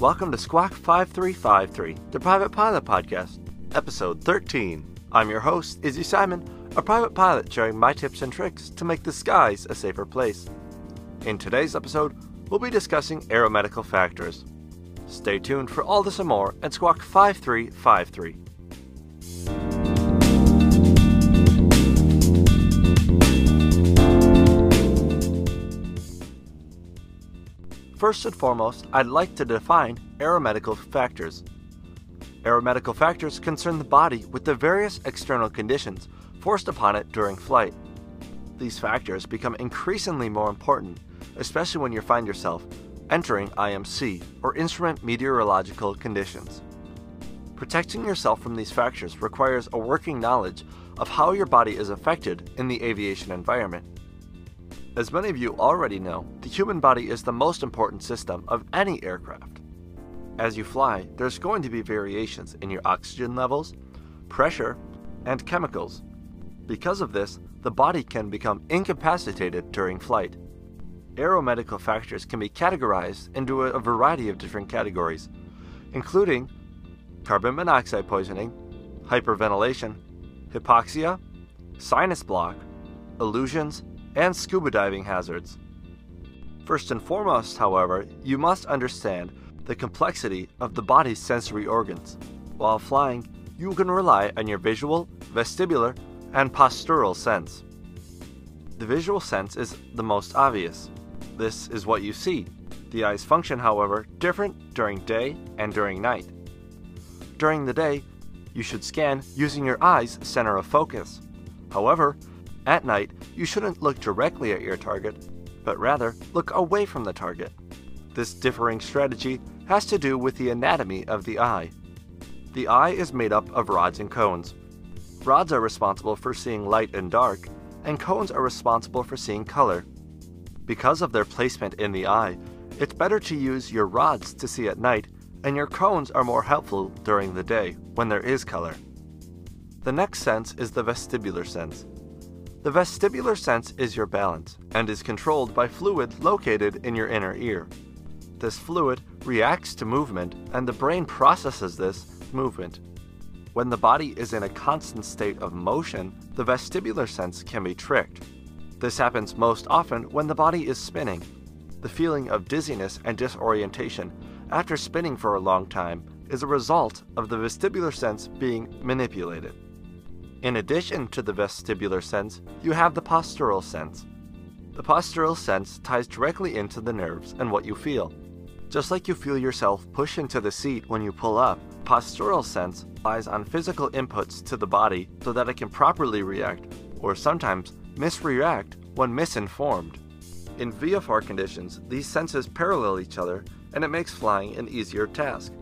Welcome to Squawk 5353, the Private Pilot Podcast, Episode 13. I'm your host, Izzy Simon, a private pilot sharing my tips and tricks to make the skies a safer place. In today's episode, we'll be discussing aeromedical factors. Stay tuned for all this and more at Squawk 5353. First and foremost, I'd like to define aeromedical factors. Aeromedical factors concern the body with the various external conditions forced upon it during flight. These factors become increasingly more important, especially when you find yourself entering IMC, or Instrument Meteorological Conditions. Protecting yourself from these factors requires a working knowledge of how your body is affected in the aviation environment. As many of you already know, the human body is the most important system of any aircraft. As you fly, there's going to be variations in your oxygen levels, pressure, and chemicals. Because of this, the body can become incapacitated during flight. Aeromedical factors can be categorized into a variety of different categories, including carbon monoxide poisoning, hyperventilation, hypoxia, sinus block, illusions, and scuba diving hazards. First and foremost, however, you must understand the complexity of the body's sensory organs. While flying, you can rely on your visual, vestibular, and postural sense. The visual sense is the most obvious. This is what you see. The eyes function, however, different during day and during night. During the day, you should scan using your eyes' center of focus. However, at night, you shouldn't look directly at your target, but rather look away from the target. This differing strategy has to do with the anatomy of the eye. The eye is made up of rods and cones. Rods are responsible for seeing light and dark, and cones are responsible for seeing color. Because of their placement in the eye, it's better to use your rods to see at night, and your cones are more helpful during the day when there is color. The next sense is the vestibular sense. The vestibular sense is your balance and is controlled by fluid located in your inner ear. This fluid reacts to movement and the brain processes this movement. When the body is in a constant state of motion, the vestibular sense can be tricked. This happens most often when the body is spinning. The feeling of dizziness and disorientation after spinning for a long time is a result of the vestibular sense being manipulated. In addition to the vestibular sense, you have the postural sense. The postural sense ties directly into the nerves and what you feel. Just like you feel yourself push into the seat when you pull up, postural sense relies on physical inputs to the body so that it can properly react, or sometimes misreact when misinformed. In VFR conditions, these senses parallel each other and it makes flying an easier task.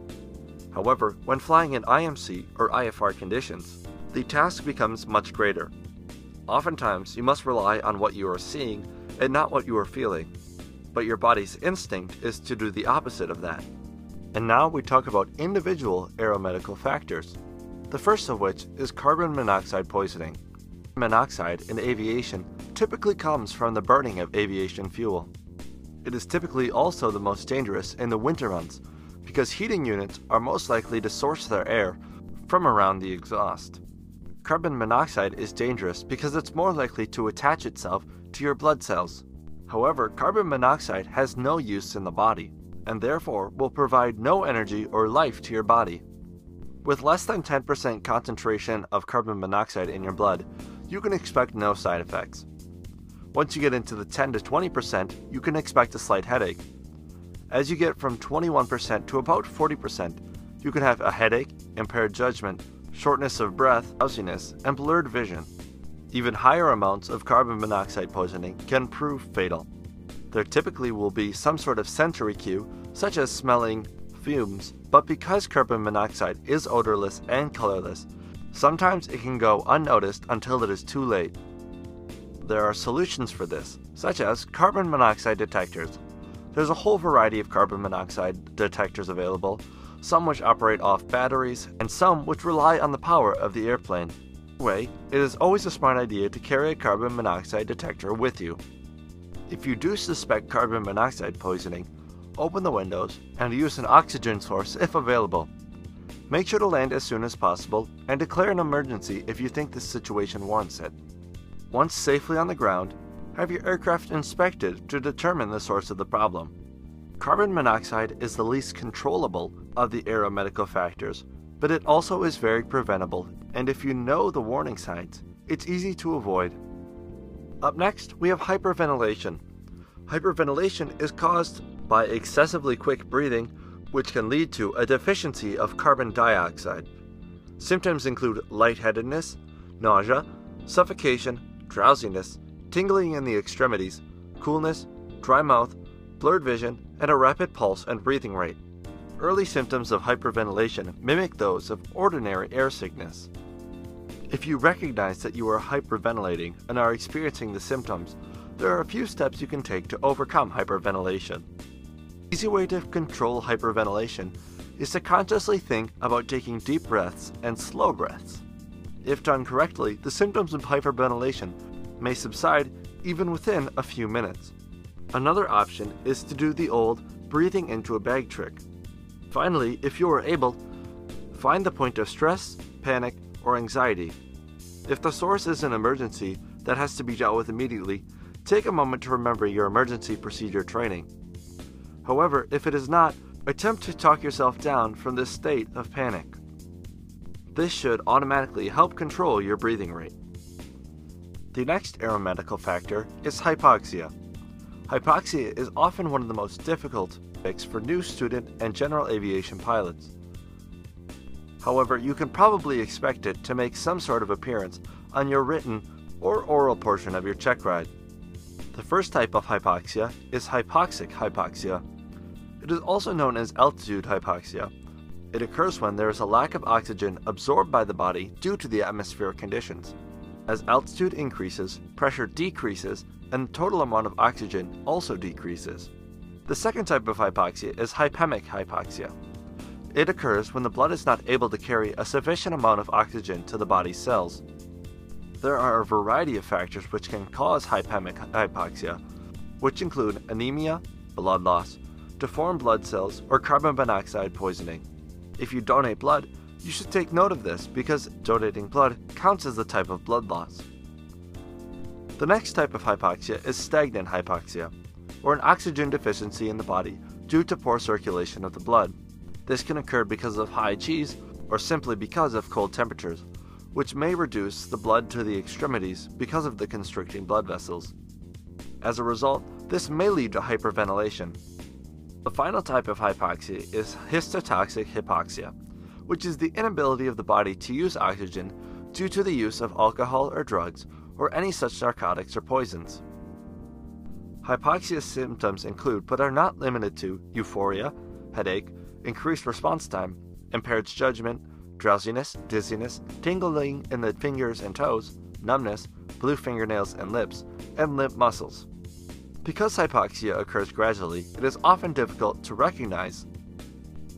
However, when flying in IMC or IFR conditions, the task becomes much greater. Oftentimes, you must rely on what you are seeing and not what you are feeling, but your body's instinct is to do the opposite of that. And now we talk about individual aeromedical factors, the first of which is carbon monoxide poisoning monoxide in aviation typically comes from the burning of aviation fuel. It is typically also the most dangerous in the winter months because heating units are most likely to source their air from around the exhaust. Carbon monoxide is dangerous because it's more likely to attach itself to your blood cells. However, carbon monoxide has no use in the body and therefore will provide no energy or life to your body. With less than 10% concentration of carbon monoxide in your blood, you can expect no side effects. Once you get into the 10 to 20%, you can expect a slight headache. As you get from 21% to about 40%, you can have a headache, impaired judgment, shortness of breath, drowsiness, and blurred vision. Even higher amounts of carbon monoxide poisoning can prove fatal. There typically will be some sort of sensory cue, such as smelling fumes, but because carbon monoxide is odorless and colorless, Sometimes it can go unnoticed until it is too late. There are solutions for this, such as carbon monoxide detectors. There's a whole variety of carbon monoxide detectors available, some which operate off batteries, and some which rely on the power of the airplane. Way, it is always a smart idea to carry a carbon monoxide detector with you. If you do suspect carbon monoxide poisoning, open the windows, and use an oxygen source if available. Make sure to land as soon as possible and declare an emergency if you think the situation warrants it. Once safely on the ground, have your aircraft inspected to determine the source of the problem. Carbon monoxide is the least controllable of the aeromedical factors, but it also is very preventable, and if you know the warning signs, it's easy to avoid. Up next, we have hyperventilation. Hyperventilation is caused by excessively quick breathing, which can lead to a deficiency of carbon dioxide. Symptoms include lightheadedness, nausea, suffocation, drowsiness, tingling in the extremities, coolness, dry mouth, blurred vision, and a rapid pulse and breathing rate. Early symptoms of hyperventilation mimic those of ordinary air sickness. If you recognize that you are hyperventilating and are experiencing the symptoms, there are a few steps you can take to overcome hyperventilation. Easy way to control hyperventilation is to consciously think about taking deep breaths and slow breaths. If done correctly, the symptoms of hyperventilation may subside even within a few minutes. Another option is to do the old breathing into a bag trick. Finally, if you are able, find the point of stress, panic, or anxiety. If the source is an emergency that has to be dealt with immediately, take a moment to remember your emergency procedure training. However, if it is not, attempt to talk yourself down from this state of panic. This should automatically help control your breathing rate. The next aeromedical factor is hypoxia. Hypoxia is often one of the most difficult fix for new student and general aviation pilots. However, you can probably expect it to make some sort of appearance on your written or oral portion of your check ride. The first type of hypoxia is hypoxic hypoxia. It is also known as altitude hypoxia. It occurs when there is a lack of oxygen absorbed by the body due to the atmospheric conditions. As altitude increases, pressure decreases, and the total amount of oxygen also decreases. The second type of hypoxia is hypemic hypoxia. It occurs when the blood is not able to carry a sufficient amount of oxygen to the body's cells. There are a variety of factors which can cause hypemic hypoxia, which include anemia, blood loss, deformed blood cells, or carbon monoxide poisoning. If you donate blood, you should take note of this because donating blood counts as a type of blood loss. The next type of hypoxia is stagnant hypoxia, or an oxygen deficiency in the body due to poor circulation of the blood. This can occur because of high G's or simply because of cold temperatures, which may reduce the blood to the extremities because of the constricting blood vessels. As a result, this may lead to hyperventilation. The final type of hypoxia is histotoxic hypoxia, which is the inability of the body to use oxygen due to the use of alcohol or drugs or any such narcotics or poisons. Hypoxia symptoms include, but are not limited to, euphoria, headache, increased response time, impaired judgment, drowsiness, dizziness, tingling in the fingers and toes, numbness, blue fingernails and lips, and limp muscles. Because hypoxia occurs gradually, it is often difficult to recognize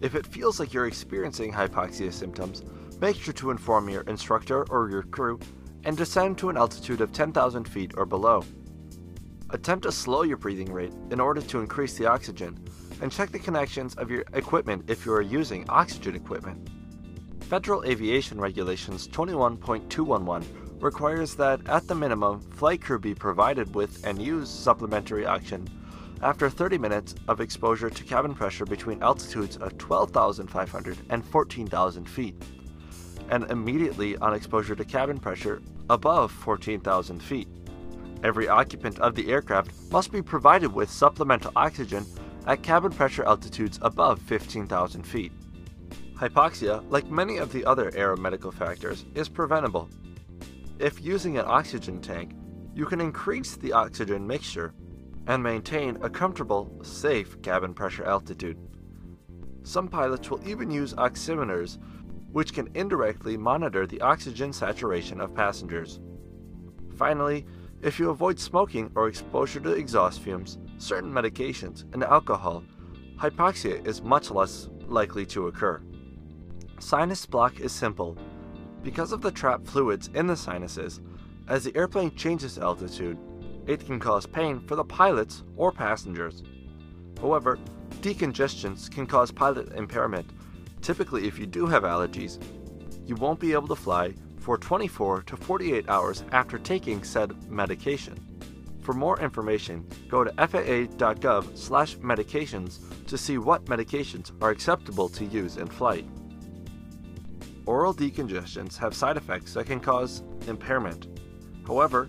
if it feels like you're experiencing hypoxia symptoms, make sure to inform your instructor or your crew and descend to an altitude of 10,000 feet or below. Attempt to slow your breathing rate in order to increase the oxygen, and check the connections of your equipment if you are using oxygen equipment. Federal Aviation Regulations 21.211 requires that, at the minimum, flight crew be provided with and use supplementary oxygen after 30 minutes of exposure to cabin pressure between altitudes of 12,500 and 14,000 feet, and immediately on exposure to cabin pressure above 14,000 feet. Every occupant of the aircraft must be provided with supplemental oxygen at cabin pressure altitudes above 15,000 feet. Hypoxia, like many of the other aeromedical factors, is preventable. If using an oxygen tank, you can increase the oxygen mixture and maintain a comfortable, safe cabin pressure altitude. Some pilots will even use oximeters, which can indirectly monitor the oxygen saturation of passengers. Finally, if you avoid smoking or exposure to exhaust fumes, certain medications, and alcohol, hypoxia is much less likely to occur. Sinus block is simple. Because of the trapped fluids in the sinuses, as the airplane changes altitude, it can cause pain for the pilots or passengers. However, Decongestions can cause pilot impairment. Typically, if you do have allergies, you won't be able to fly for 24 to 48 hours after taking said medication. For more information, go to faa.gov/medications to see what medications are acceptable to use in flight. Oral decongestions have side effects that can cause impairment. However,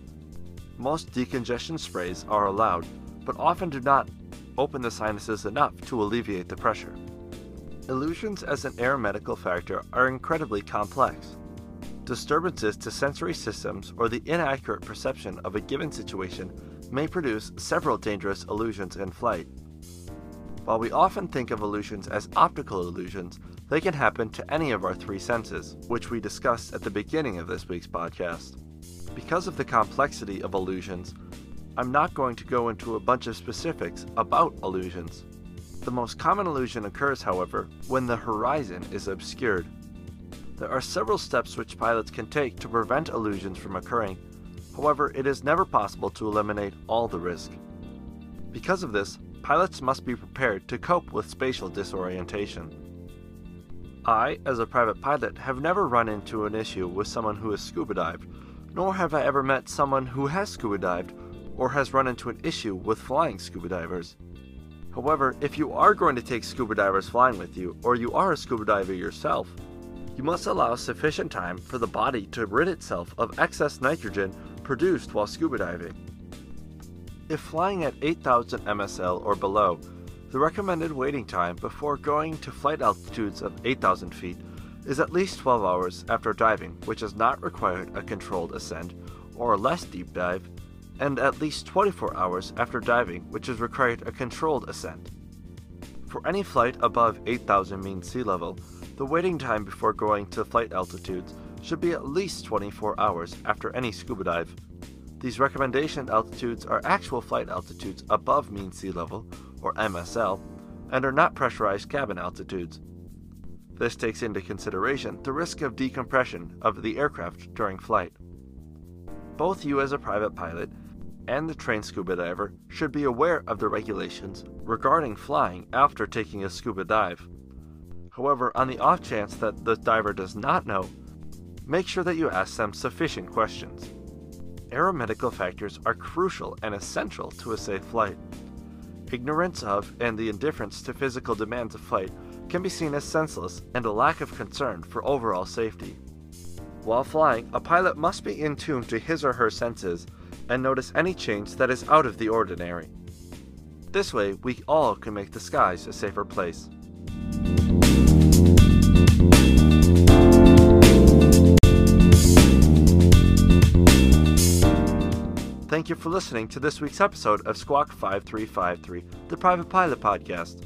most decongestion sprays are allowed, but often do not open the sinuses enough to alleviate the pressure. Illusions as an aeromedical factor are incredibly complex. Disturbances to sensory systems or the inaccurate perception of a given situation may produce several dangerous illusions in flight. While we often think of illusions as optical illusions, they can happen to any of our three senses, which we discussed at the beginning of this week's podcast. Because of the complexity of illusions, I'm not going to go into a bunch of specifics about illusions. The most common illusion occurs, however, when the horizon is obscured. There are several steps which pilots can take to prevent illusions from occurring. However, it is never possible to eliminate all the risk. Because of this, pilots must be prepared to cope with spatial disorientation. I, as a private pilot, have never run into an issue with someone who has scuba dived, nor have I ever met someone who has scuba dived or has run into an issue with flying scuba divers. However, if you are going to take scuba divers flying with you, or you are a scuba diver yourself, you must allow sufficient time for the body to rid itself of excess nitrogen produced while scuba diving. If flying at 8000 MSL or below, the recommended waiting time before going to flight altitudes of 8000 feet is at least 12 hours after diving, which does not require a controlled ascent or a less deep dive, and at least 24 hours after diving, which has required a controlled ascent. For any flight above 8,000 mean sea level, the waiting time before going to flight altitudes should be at least 24 hours after any scuba dive. These recommendation altitudes are actual flight altitudes above mean sea level, or MSL, and are not pressurized cabin altitudes. This takes into consideration the risk of decompression of the aircraft during flight. Both you as a private pilot and the trained scuba diver should be aware of the regulations regarding flying after taking a scuba dive. However, on the off chance that the diver does not know, make sure that you ask them sufficient questions. Aeromedical factors are crucial and essential to a safe flight. Ignorance of and the indifference to physical demands of flight can be seen as senseless and a lack of concern for overall safety. While flying, a pilot must be in tune to his or her senses and notice any change that is out of the ordinary. This way, we all can make the skies a safer place. Thank you for listening to this week's episode of Squawk 5353, the Private Pilot Podcast.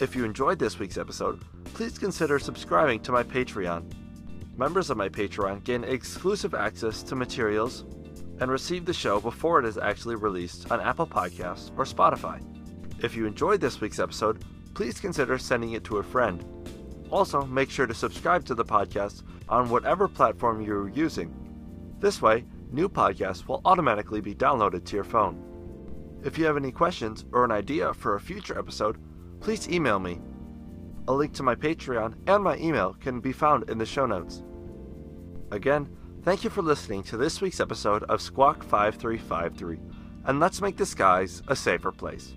If you enjoyed this week's episode, please consider subscribing to my Patreon. Members of my Patreon gain exclusive access to materials, and receive the show before it is actually released on Apple Podcasts or Spotify. If you enjoyed this week's episode, please consider sending it to a friend. Also, make sure to subscribe to the podcast on whatever platform you're using. This way, new podcasts will automatically be downloaded to your phone. If you have any questions or an idea for a future episode, please email me. A link to my Patreon and my email can be found in the show notes. Again, Thank you for listening to this week's episode of Squawk 5353, and let's make the skies a safer place.